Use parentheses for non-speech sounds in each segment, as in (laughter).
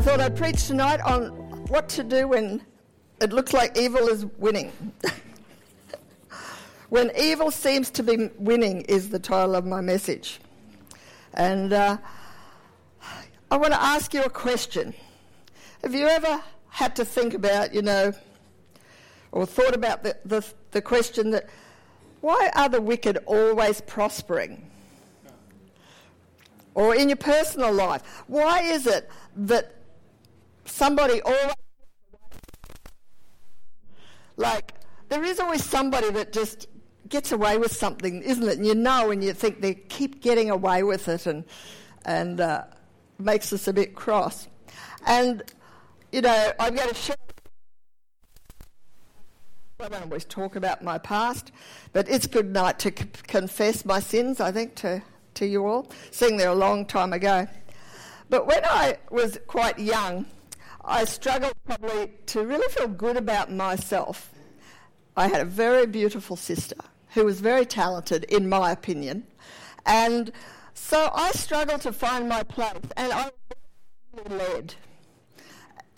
I thought I'd preach tonight on what to do when it looks like evil is winning. (laughs) when evil seems to be winning is the title of my message. And uh, I want to ask you a question. Have you ever had to think about, you know, or thought about the, the, the question that why are the wicked always prospering? Or in your personal life, why is it that somebody always like there is always somebody that just gets away with something, isn't it? And you know, and you think they keep getting away with it, and and uh, makes us a bit cross. And you know, I'm going to share. I don't always talk about my past, but it's good night to c- confess my sins. I think to to you all, seeing there a long time ago. But when I was quite young, I struggled probably to really feel good about myself. I had a very beautiful sister who was very talented, in my opinion, and so I struggled to find my place, and I was led.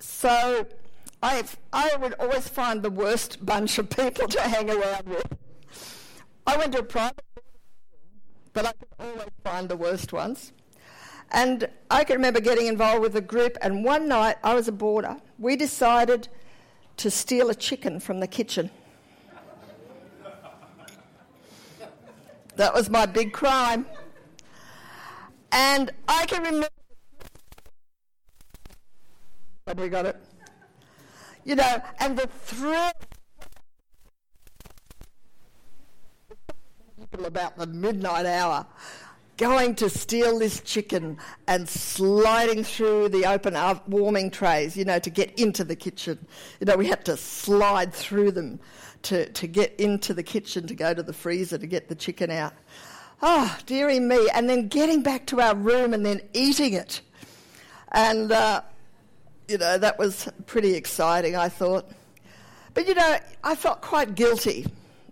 So I, I would always find the worst bunch of people to hang around with. I went to a private, school but I could always find the worst ones. And I can remember getting involved with a group, and one night I was a boarder. We decided to steal a chicken from the kitchen. That was my big crime. And I can remember. We got it? You know, and the thrill about the midnight hour going to steal this chicken and sliding through the open warming trays, you know, to get into the kitchen. You know, we had to slide through them to, to get into the kitchen to go to the freezer to get the chicken out. Oh, dearie me. And then getting back to our room and then eating it. And, uh, you know, that was pretty exciting, I thought. But, you know, I felt quite guilty.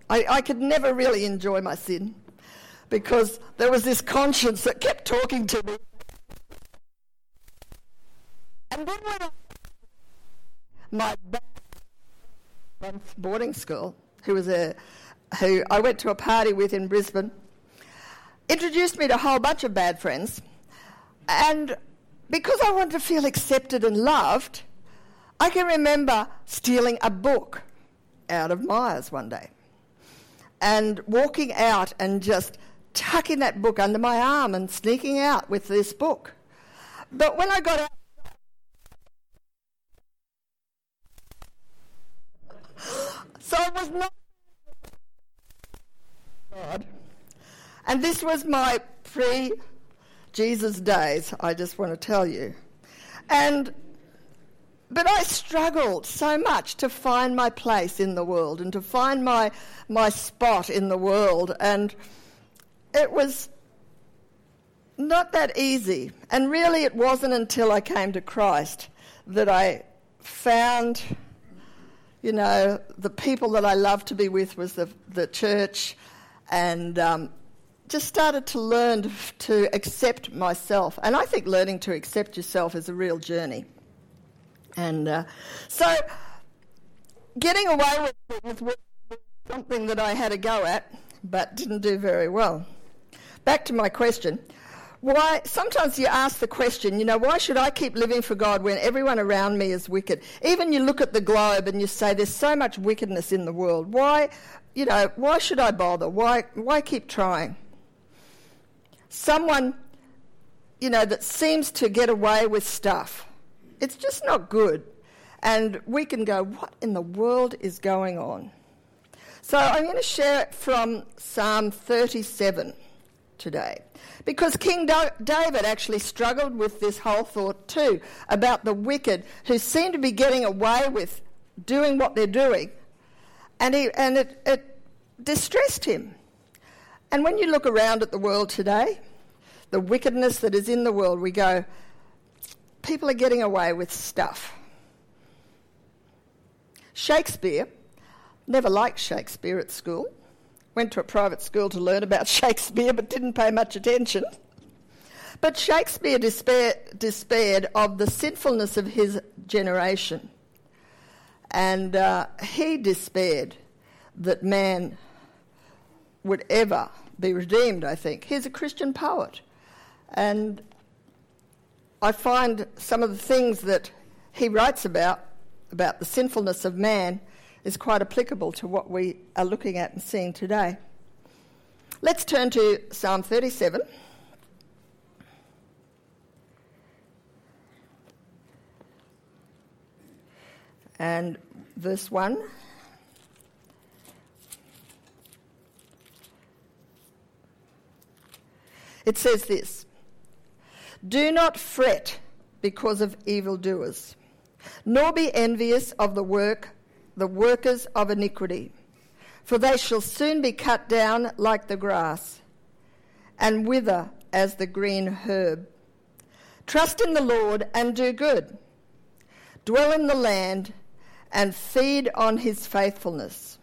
I, I could never really enjoy my sin because there was this conscience that kept talking to me. And then when I, my boarding school, who was a, who I went to a party with in Brisbane, introduced me to a whole bunch of bad friends, and because I wanted to feel accepted and loved, I can remember stealing a book out of Myers one day and walking out and just tucking that book under my arm and sneaking out with this book. But when I got out, so it was not God. And this was my pre Jesus days, I just want to tell you. And but I struggled so much to find my place in the world and to find my my spot in the world and it was not that easy. And really, it wasn't until I came to Christ that I found, you know, the people that I loved to be with was the, the church, and um, just started to learn to, accept myself. And I think learning to accept yourself is a real journey. And uh, so, getting away with things was something that I had a go at, but didn't do very well back to my question. Why, sometimes you ask the question, you know, why should I keep living for God when everyone around me is wicked? Even you look at the globe and you say, there's so much wickedness in the world. Why, you know, why should I bother? Why, why keep trying? Someone, you know, that seems to get away with stuff. It's just not good. And we can go, what in the world is going on? So I'm going to share from Psalm 37 today. Because King David actually struggled with this whole thought too about the wicked who seem to be getting away with doing what they're doing. And, he, and it, it distressed him. And when you look around at the world today, the wickedness that is in the world, we go, people are getting away with stuff. Shakespeare, never liked Shakespeare at school went to a private school to learn about (laughs) Shakespeare but didn't pay much attention. But Shakespeare despair, despaired of the sinfulness of his generation. And uh, he despaired that man would ever be redeemed, I think. He's a Christian poet. And I find some of the things that he writes about, about the sinfulness of man, is quite applicable to what we are looking at and seeing today. Let's turn to Psalm 37. And verse 1. It says this Do not fret because of evildoers, nor be envious of the work, the workers of iniquity, for they shall soon be cut down like the grass, and wither as the green herb. Trust in the Lord and do good. Dwell in the land and feed on his faithfulness.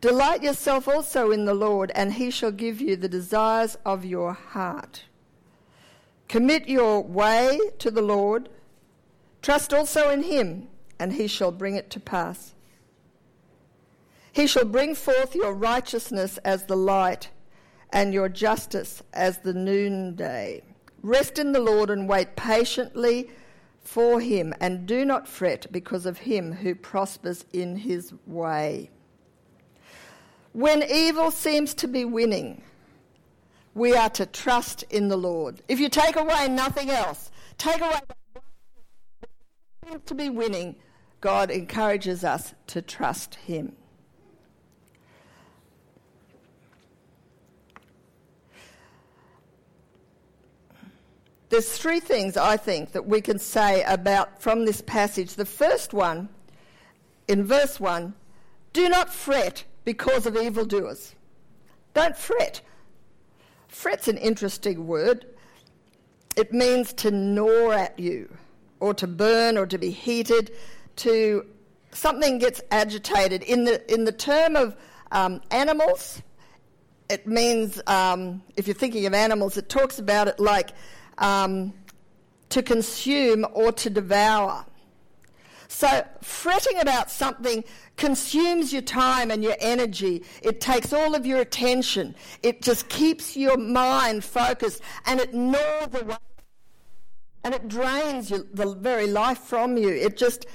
Delight yourself also in the Lord, and he shall give you the desires of your heart. Commit your way to the Lord. Trust also in him, and he shall bring it to pass. He shall bring forth your righteousness as the light, and your justice as the noonday. Rest in the Lord and wait patiently for him, and do not fret because of him who prospers in his way. When evil seems to be winning, we are to trust in the Lord. If you take away nothing else, take away that seems to be winning, God encourages us to trust him. There's three things I think that we can say about from this passage. The first one, in verse 1, do not fret because of evildoers. Don't fret. Fret's an interesting word. It means to gnaw at you, or to burn, or to be heated, to something gets agitated. In the, in the term of um, animals, it means, um, if you're thinking of animals, it talks about it like um, to consume or to devour. So, fretting about something consumes your time and your energy. It takes all of your attention. It just keeps your mind focused and it gnaws away and it drains the very life from you. It just,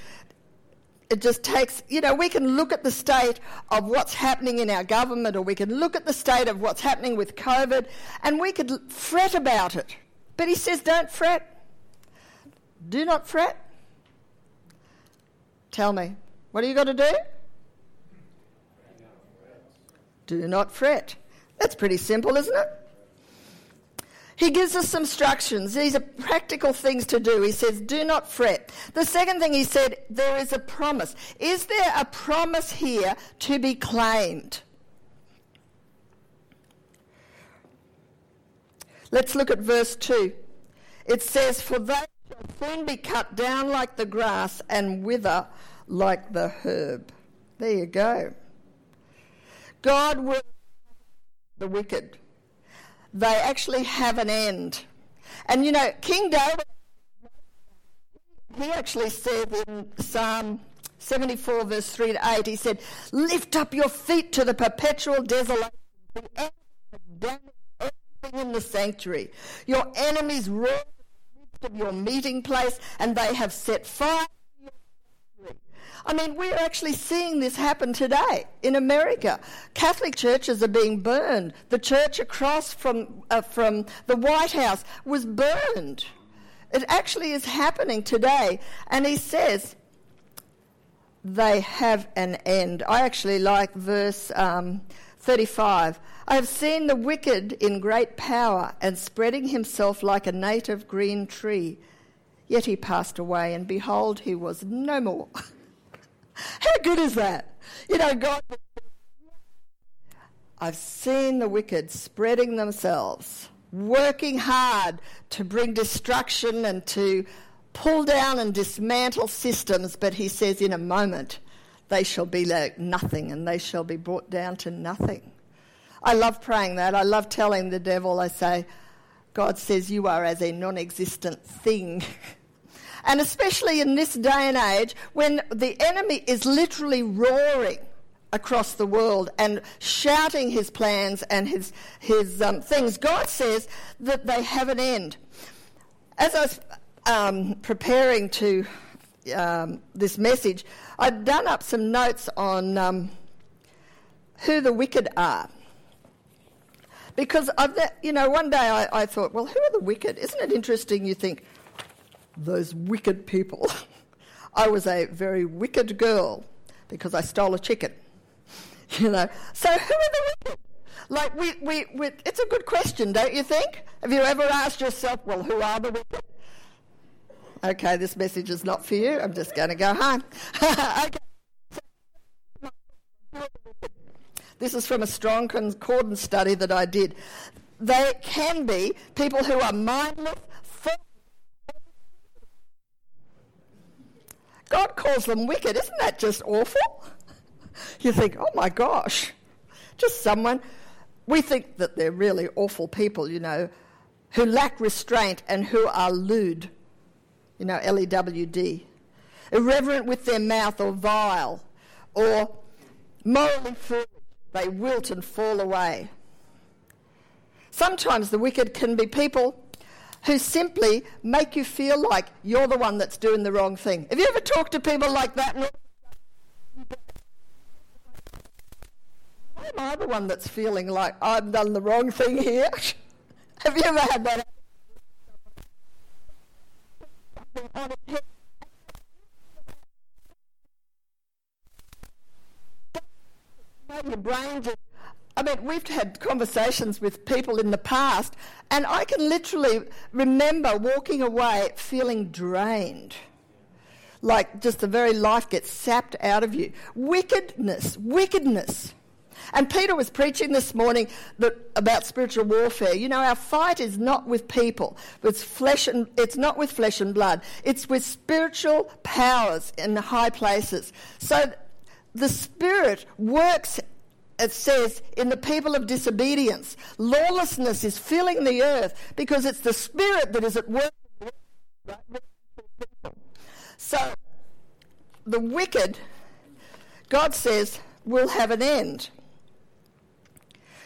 it just takes, you know, we can look at the state of what's happening in our government or we can look at the state of what's happening with COVID and we could fret about it. But he says, don't fret. Do not fret. Tell me, what are you going to do? Do not fret. That's pretty simple, isn't it? He gives us some instructions. These are practical things to do. He says, Do not fret. The second thing he said, There is a promise. Is there a promise here to be claimed? Let's look at verse 2. It says, For they shall soon be cut down like the grass and wither like the herb. There you go. God will the wicked. They actually have an end. And you know, King David, he actually said in Psalm 74, verse 3 to 8, he said, Lift up your feet to the perpetual desolation. The everything in the sanctuary. Your enemies roar of your meeting place, and they have set fire. I mean, we're actually seeing this happen today in America. Catholic churches are being burned. The church across from, uh, from the White House was burned. It actually is happening today. And he says, they have an end. I actually like verse um, 35. I have seen the wicked in great power and spreading himself like a native green tree. Yet he passed away, and behold, he was no more. (laughs) How good is that? You know, God. I've seen the wicked spreading themselves, working hard to bring destruction and to pull down and dismantle systems, but he says, in a moment, they shall be like nothing and they shall be brought down to nothing. I love praying that. I love telling the devil, I say, God says you are as a non existent thing. (laughs) and especially in this day and age when the enemy is literally roaring across the world and shouting his plans and his, his um, things, God says that they have an end. As I was um, preparing to um, this message, I'd done up some notes on um, who the wicked are. Because, I've, you know, one day I, I thought, well, who are the wicked? Isn't it interesting you think, those wicked people? (laughs) I was a very wicked girl because I stole a chicken. (laughs) You know, so who are the wicked? Like, we, we, we, it's a good question, don't you think? Have you ever asked yourself, well, who are the wicked? Okay, this message is not for you. I'm just going to go home. (laughs) okay. This is from a strong concordance study that I did. They can be people who are mindless. God calls them wicked. Isn't that just awful? You think, oh my gosh, just someone. We think that they're really awful people, you know, who lack restraint and who are lewd you know, L E W D. Irreverent with their mouth or vile, or morally foolish, they wilt and fall away. Sometimes the wicked can be people who simply make you feel like you're the one that's doing the wrong thing. Have you ever talked to people like that? Why am I the one that's feeling like I've done the wrong thing here? (laughs) Have you ever had that? Your brain just I mean, we've had conversations with people in the past, and I can literally remember walking away feeling drained. Like just the very life gets sapped out of you. Wickedness, wickedness. And Peter was preaching this morning that, about spiritual warfare. You know, our fight is not with people. It's, flesh and, it's not with flesh and blood. It's with spiritual powers in high places. So the Spirit works it says, in the people of disobedience. Lawlessness is filling the earth because it's the Spirit that is at work. So, the wicked, God says, will have an end.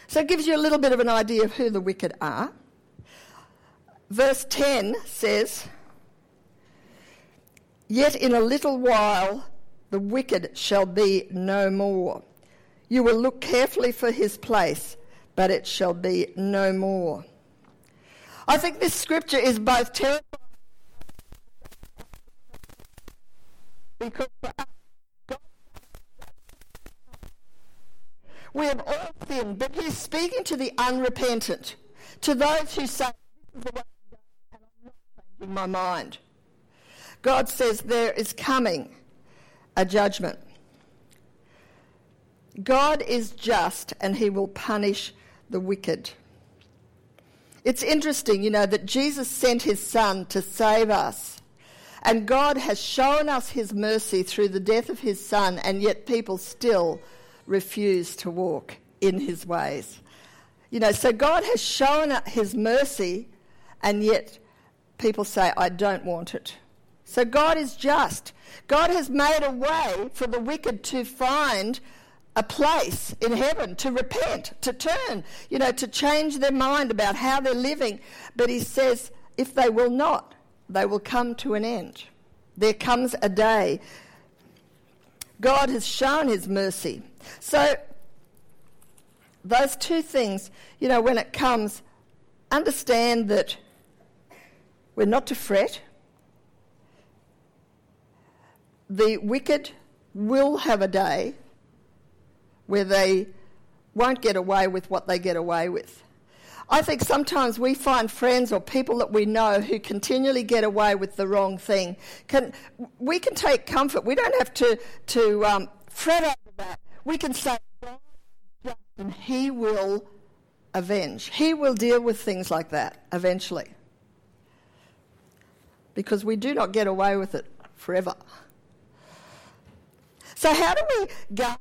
So it gives you a little bit of an idea of who the wicked are. Verse 10 says, Yet in a little while the wicked shall be no more. You will look carefully for his place, but it shall be no more. I think this scripture is both terrifying because We have all sinned, but he's speaking to the unrepentant, to those who say, This is the way and I'm not changing my mind. God says there is coming a judgment. God is just and he will punish the wicked. It's interesting, you know, that Jesus sent his son to save us. And God has shown us his mercy through the death of his son, and yet people still refuse to walk in his ways. You know, so God has shown his mercy, and yet people say, I don't want it. So God is just. God has made a way for the wicked to find a place in heaven, to repent, to turn, you know, to change their mind about how they're living. But he says, if they will not, they will come to an end. There comes a day. God has shown his mercy. So, those two things, you know, when it comes, understand that we're not to fret. The wicked will have a day where they won't get away with what they get away with. I think sometimes we find friends or people that we know who continually get away with the wrong thing. Can, we can take comfort. We don't have to, to um, fret over that we can say, and He will avenge. He will deal with things like that eventually. Because we do not get away with it forever. So, how do we go?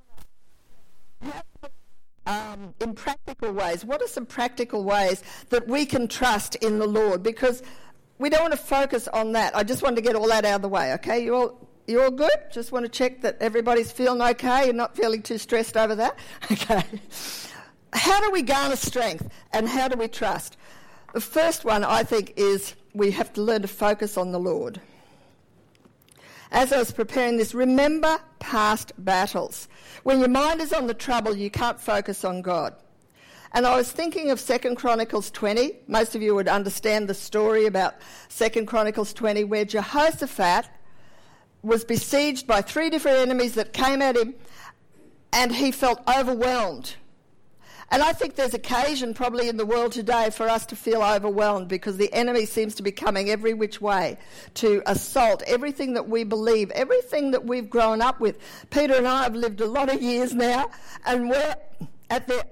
In practical ways. What are some practical ways that we can trust in the Lord? Because we don't want to focus on that. I just wanted to get all that out of the way, okay? You all, you all good? Just want to check that everybody's feeling okay. You're not feeling too stressed over that? (laughs) Okay. How do we garner strength and how do we trust? The first one, I think, is we have to learn to focus on the Lord. As I was preparing this, remember past battles. When your mind is on the trouble, you can't focus on God. And I was thinking of 2 Chronicles 20. Most of you would understand the story about 2 Chronicles 20, where Jehoshaphat was besieged by three different enemies that came at him, and he felt overwhelmed. And I think there's occasion probably in the world today for us to feel overwhelmed because the enemy seems to be coming every which way to assault everything that we believe, everything that we've grown up with. Peter and I have lived a lot of years now, and we're at the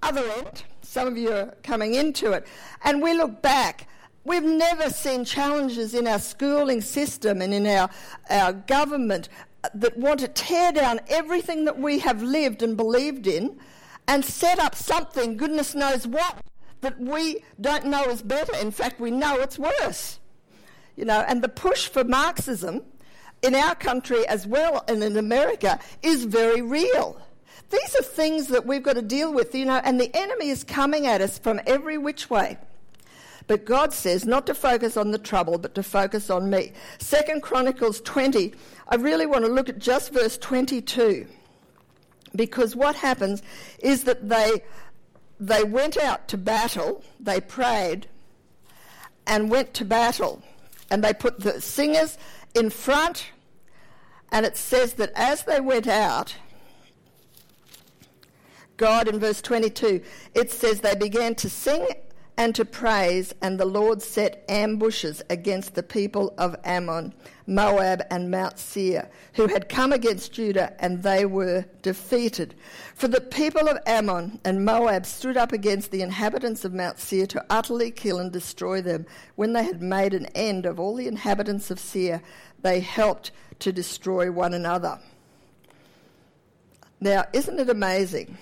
other end. Some of you are coming into it. And we look back. We've never seen challenges in our schooling system and in our, our government that want to tear down everything that we have lived and believed in and set up something, goodness knows what, that we don't know is better. In fact, we know it's worse. You know, and the push for Marxism in our country as well and in America is very real. These are things that we've got to deal with, you know, and the enemy is coming at us from every which way. But God says not to focus on the trouble, but to focus on me. Second Chronicles 20, I really want to look at just verse 22 because what happens is that they they went out to battle, they prayed and went to battle. And they put the singers in front, and it says that as they went out, God in verse 22, it says they began to sing and to praise, and the Lord set ambushes against the people of Ammon, Moab, and Mount Seir, who had come against Judah, and they were defeated. For the people of Ammon and Moab stood up against the inhabitants of Mount Seir to utterly kill and destroy them. When they had made an end of all the inhabitants of Seir, they helped to destroy one another. Now, isn't it amazing?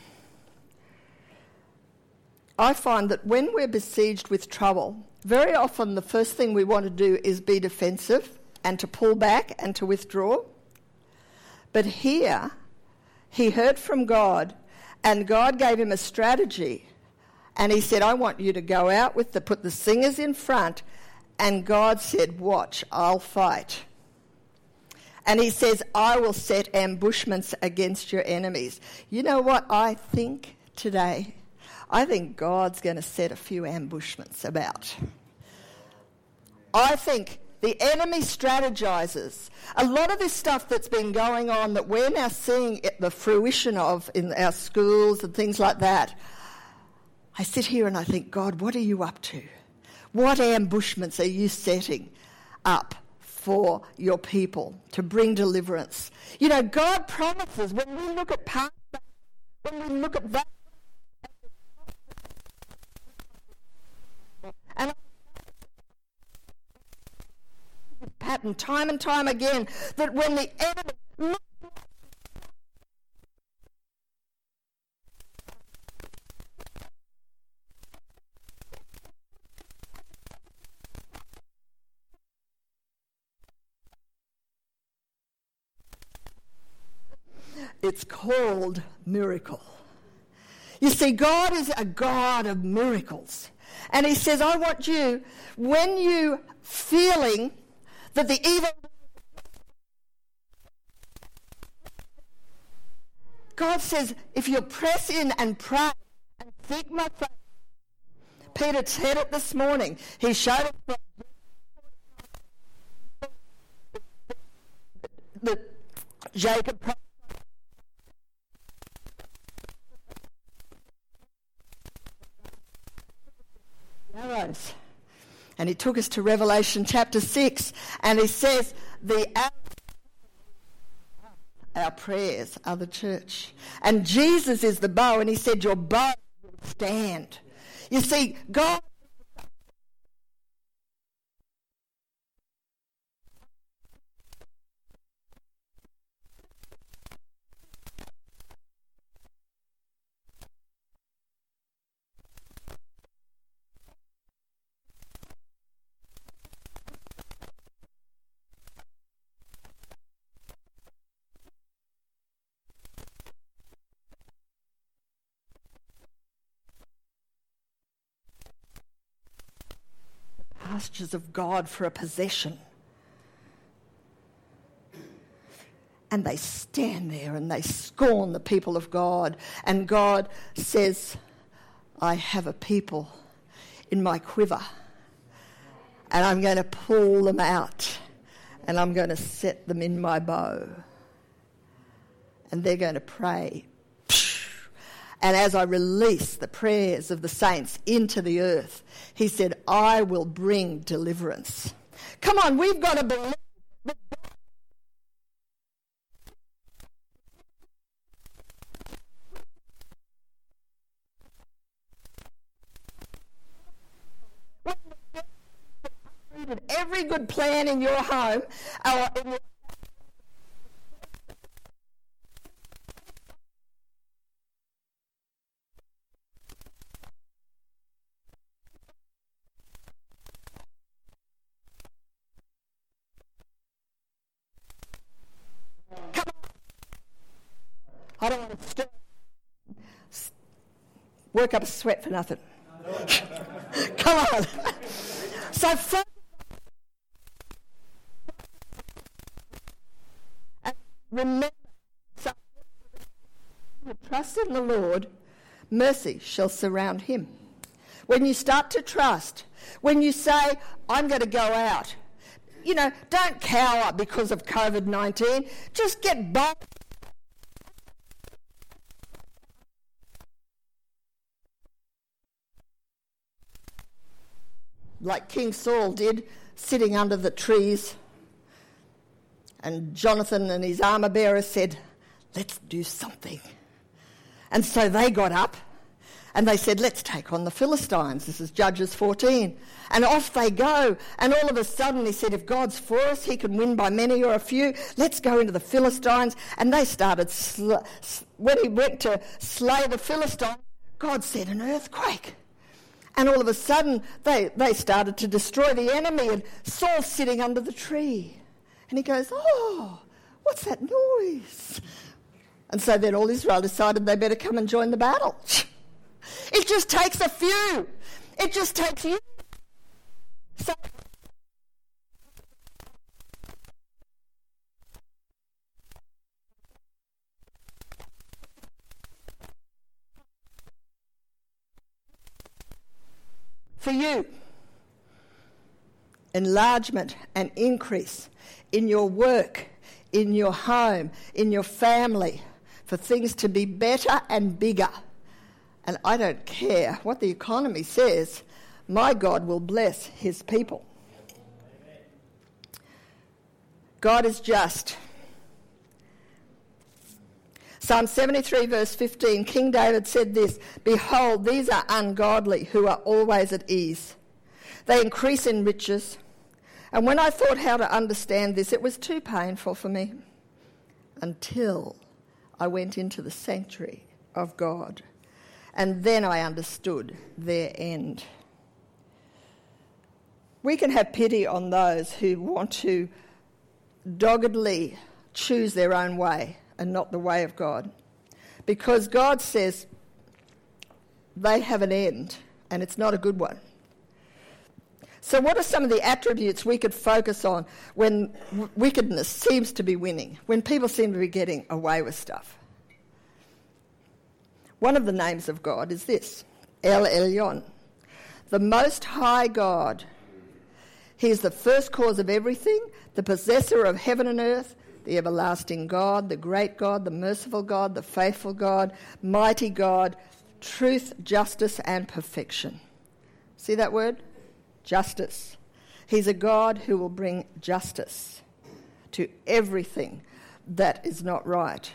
I find that when we're besieged with trouble, very often the first thing we want to do is be defensive and to pull back and to withdraw. But here, he heard from God, and God gave him a strategy. And he said, I want you to go out with the, put the singers in front. And God said, Watch, I'll fight. And he says, I will set ambushments against your enemies. You know what I think today? I think God's going to set a few ambushments about. I think the enemy strategizes. A lot of this stuff that's been going on that we're now seeing the fruition of in our schools and things like that. I sit here and I think, God, what are you up to? What ambushments are you setting up for your people to bring deliverance? You know, God promises when we look at past, when we look at that pattern time and time again that when the enemy It's called miracle. You see, God is a God of miracles. And he says, I want you, when you feeling that the evil God says, if you press in and pray and seek my face, Peter said it this morning. He showed it that Jacob arrows. And he took us to Revelation chapter 6, and he says, The our prayers are the church. And Jesus is the bow, and he said, Your bow will stand. You see, God pastures of God for a possession. And they stand there and they scorn the people of God. And God says, I have a people in my quiver. And I'm going to pull them out. And I'm going to set them in my bow. And they're going to pray and as I release the prayers of the saints into the earth, he said, I will bring deliverance. Come on, we've got to believe. Every good plan in your home, uh, in your I don't want to work up a sweat for nothing. (laughs) Come on. so first, remember, so trust in the Lord, mercy shall surround him. When you start to trust, when you say, I'm going to go out, you know, don't cower because of COVID 19. Just get bold like King Saul did, sitting under the trees. And Jonathan and his armor bearer said, Let's do something. And so they got up and they said, Let's take on the Philistines. This is Judges 14. And off they go. And all of a sudden he said, If God's for us, he can win by many or a few. Let's go into the Philistines. And they started, sl- when he went to slay the Philistines, God said, an earthquake. And all of a sudden, they, they started to destroy the enemy, and Saul's sitting under the tree. And he goes, Oh, what's that noise? And so then all Israel decided they better come and join the battle. (laughs) It just takes a few. It just takes you. So for you. Enlargement and increase in your work, in your home, in your family, for things to be better and bigger. And I don't care what the economy says, my God will bless his people. God is just. Psalm 73, verse 15, King David said this Behold, these are ungodly who are always at ease. They increase in riches. And when I thought how to understand this, it was too painful for me until I went into the sanctuary of God. And then I understood their end. We can have pity on those who want to doggedly choose their own way and not the way of God. Because God says they have an end, and it's not a good one. So, what are some of the attributes we could focus on when w- wickedness seems to be winning, when people seem to be getting away with stuff? One of the names of God is this El Elyon, the Most High God. He is the first cause of everything, the possessor of heaven and earth, the everlasting God, the great God, the merciful God, the faithful God, mighty God, truth, justice, and perfection. See that word? Justice. He's a God who will bring justice to everything that is not right.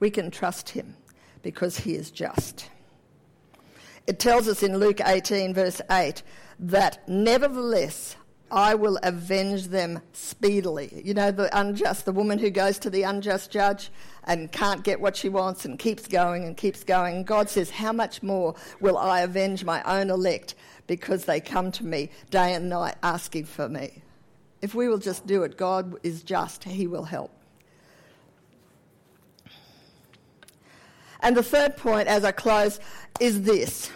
We can trust him because he is just. It tells us in Luke 18, verse 8, that nevertheless I will avenge them speedily. You know, the unjust, the woman who goes to the unjust judge and can't get what she wants and keeps going and keeps going. God says, How much more will I avenge my own elect because they come to me day and night asking for me? If we will just do it, God is just, He will help. And the third point as I close is this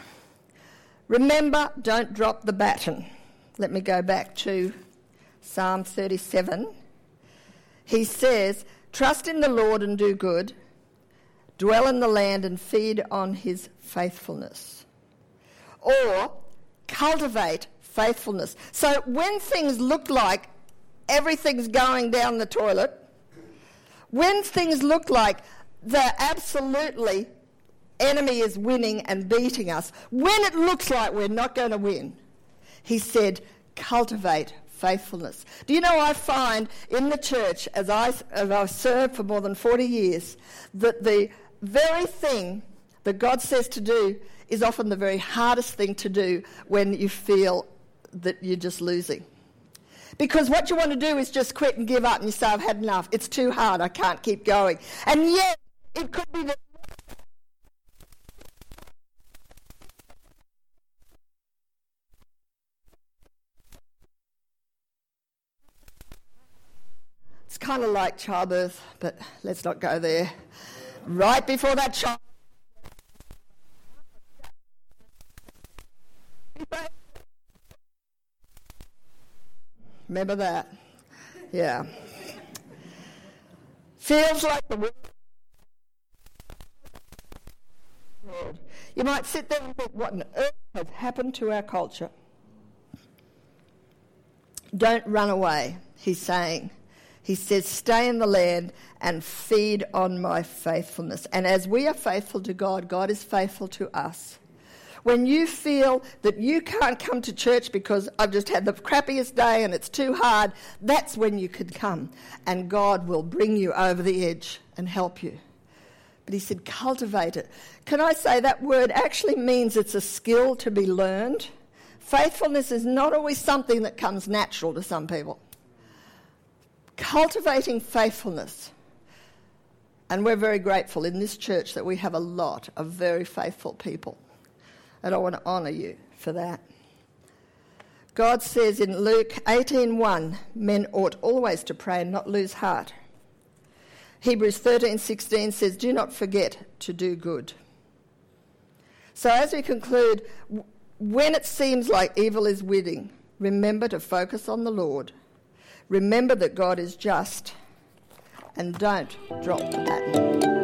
Remember, don't drop the baton. Let me go back to Psalm 37. He says, Trust in the Lord and do good, dwell in the land and feed on his faithfulness. Or cultivate faithfulness. So when things look like everything's going down the toilet, when things look like the absolutely enemy is winning and beating us, when it looks like we're not going to win, he said, cultivate faithfulness. Do you know, I find in the church, as, I, as I've served for more than 40 years, that the very thing that God says to do is often the very hardest thing to do when you feel that you're just losing. Because what you want to do is just quit and give up and you say, I've had enough. It's too hard. I can't keep going. And yet, it could be that. It's kind of like childbirth, but let's not go there. Right before that child. Remember that? Yeah. Feels like the world. You might sit there and think, what on earth has happened to our culture? Don't run away, he's saying. He says, Stay in the land and feed on my faithfulness. And as we are faithful to God, God is faithful to us. When you feel that you can't come to church because I've just had the crappiest day and it's too hard, that's when you could come and God will bring you over the edge and help you. But he said, cultivate it. Can I say that word actually means it's a skill to be learned? Faithfulness is not always something that comes natural to some people. Cultivating faithfulness. And we're very grateful in this church that we have a lot of very faithful people. And I want to honour you for that. God says in Luke 18:1, men ought always to pray and not lose heart. Hebrews 13:16 says, "Do not forget to do good." So as we conclude, when it seems like evil is winning, remember to focus on the Lord. Remember that God is just and don't drop the baton.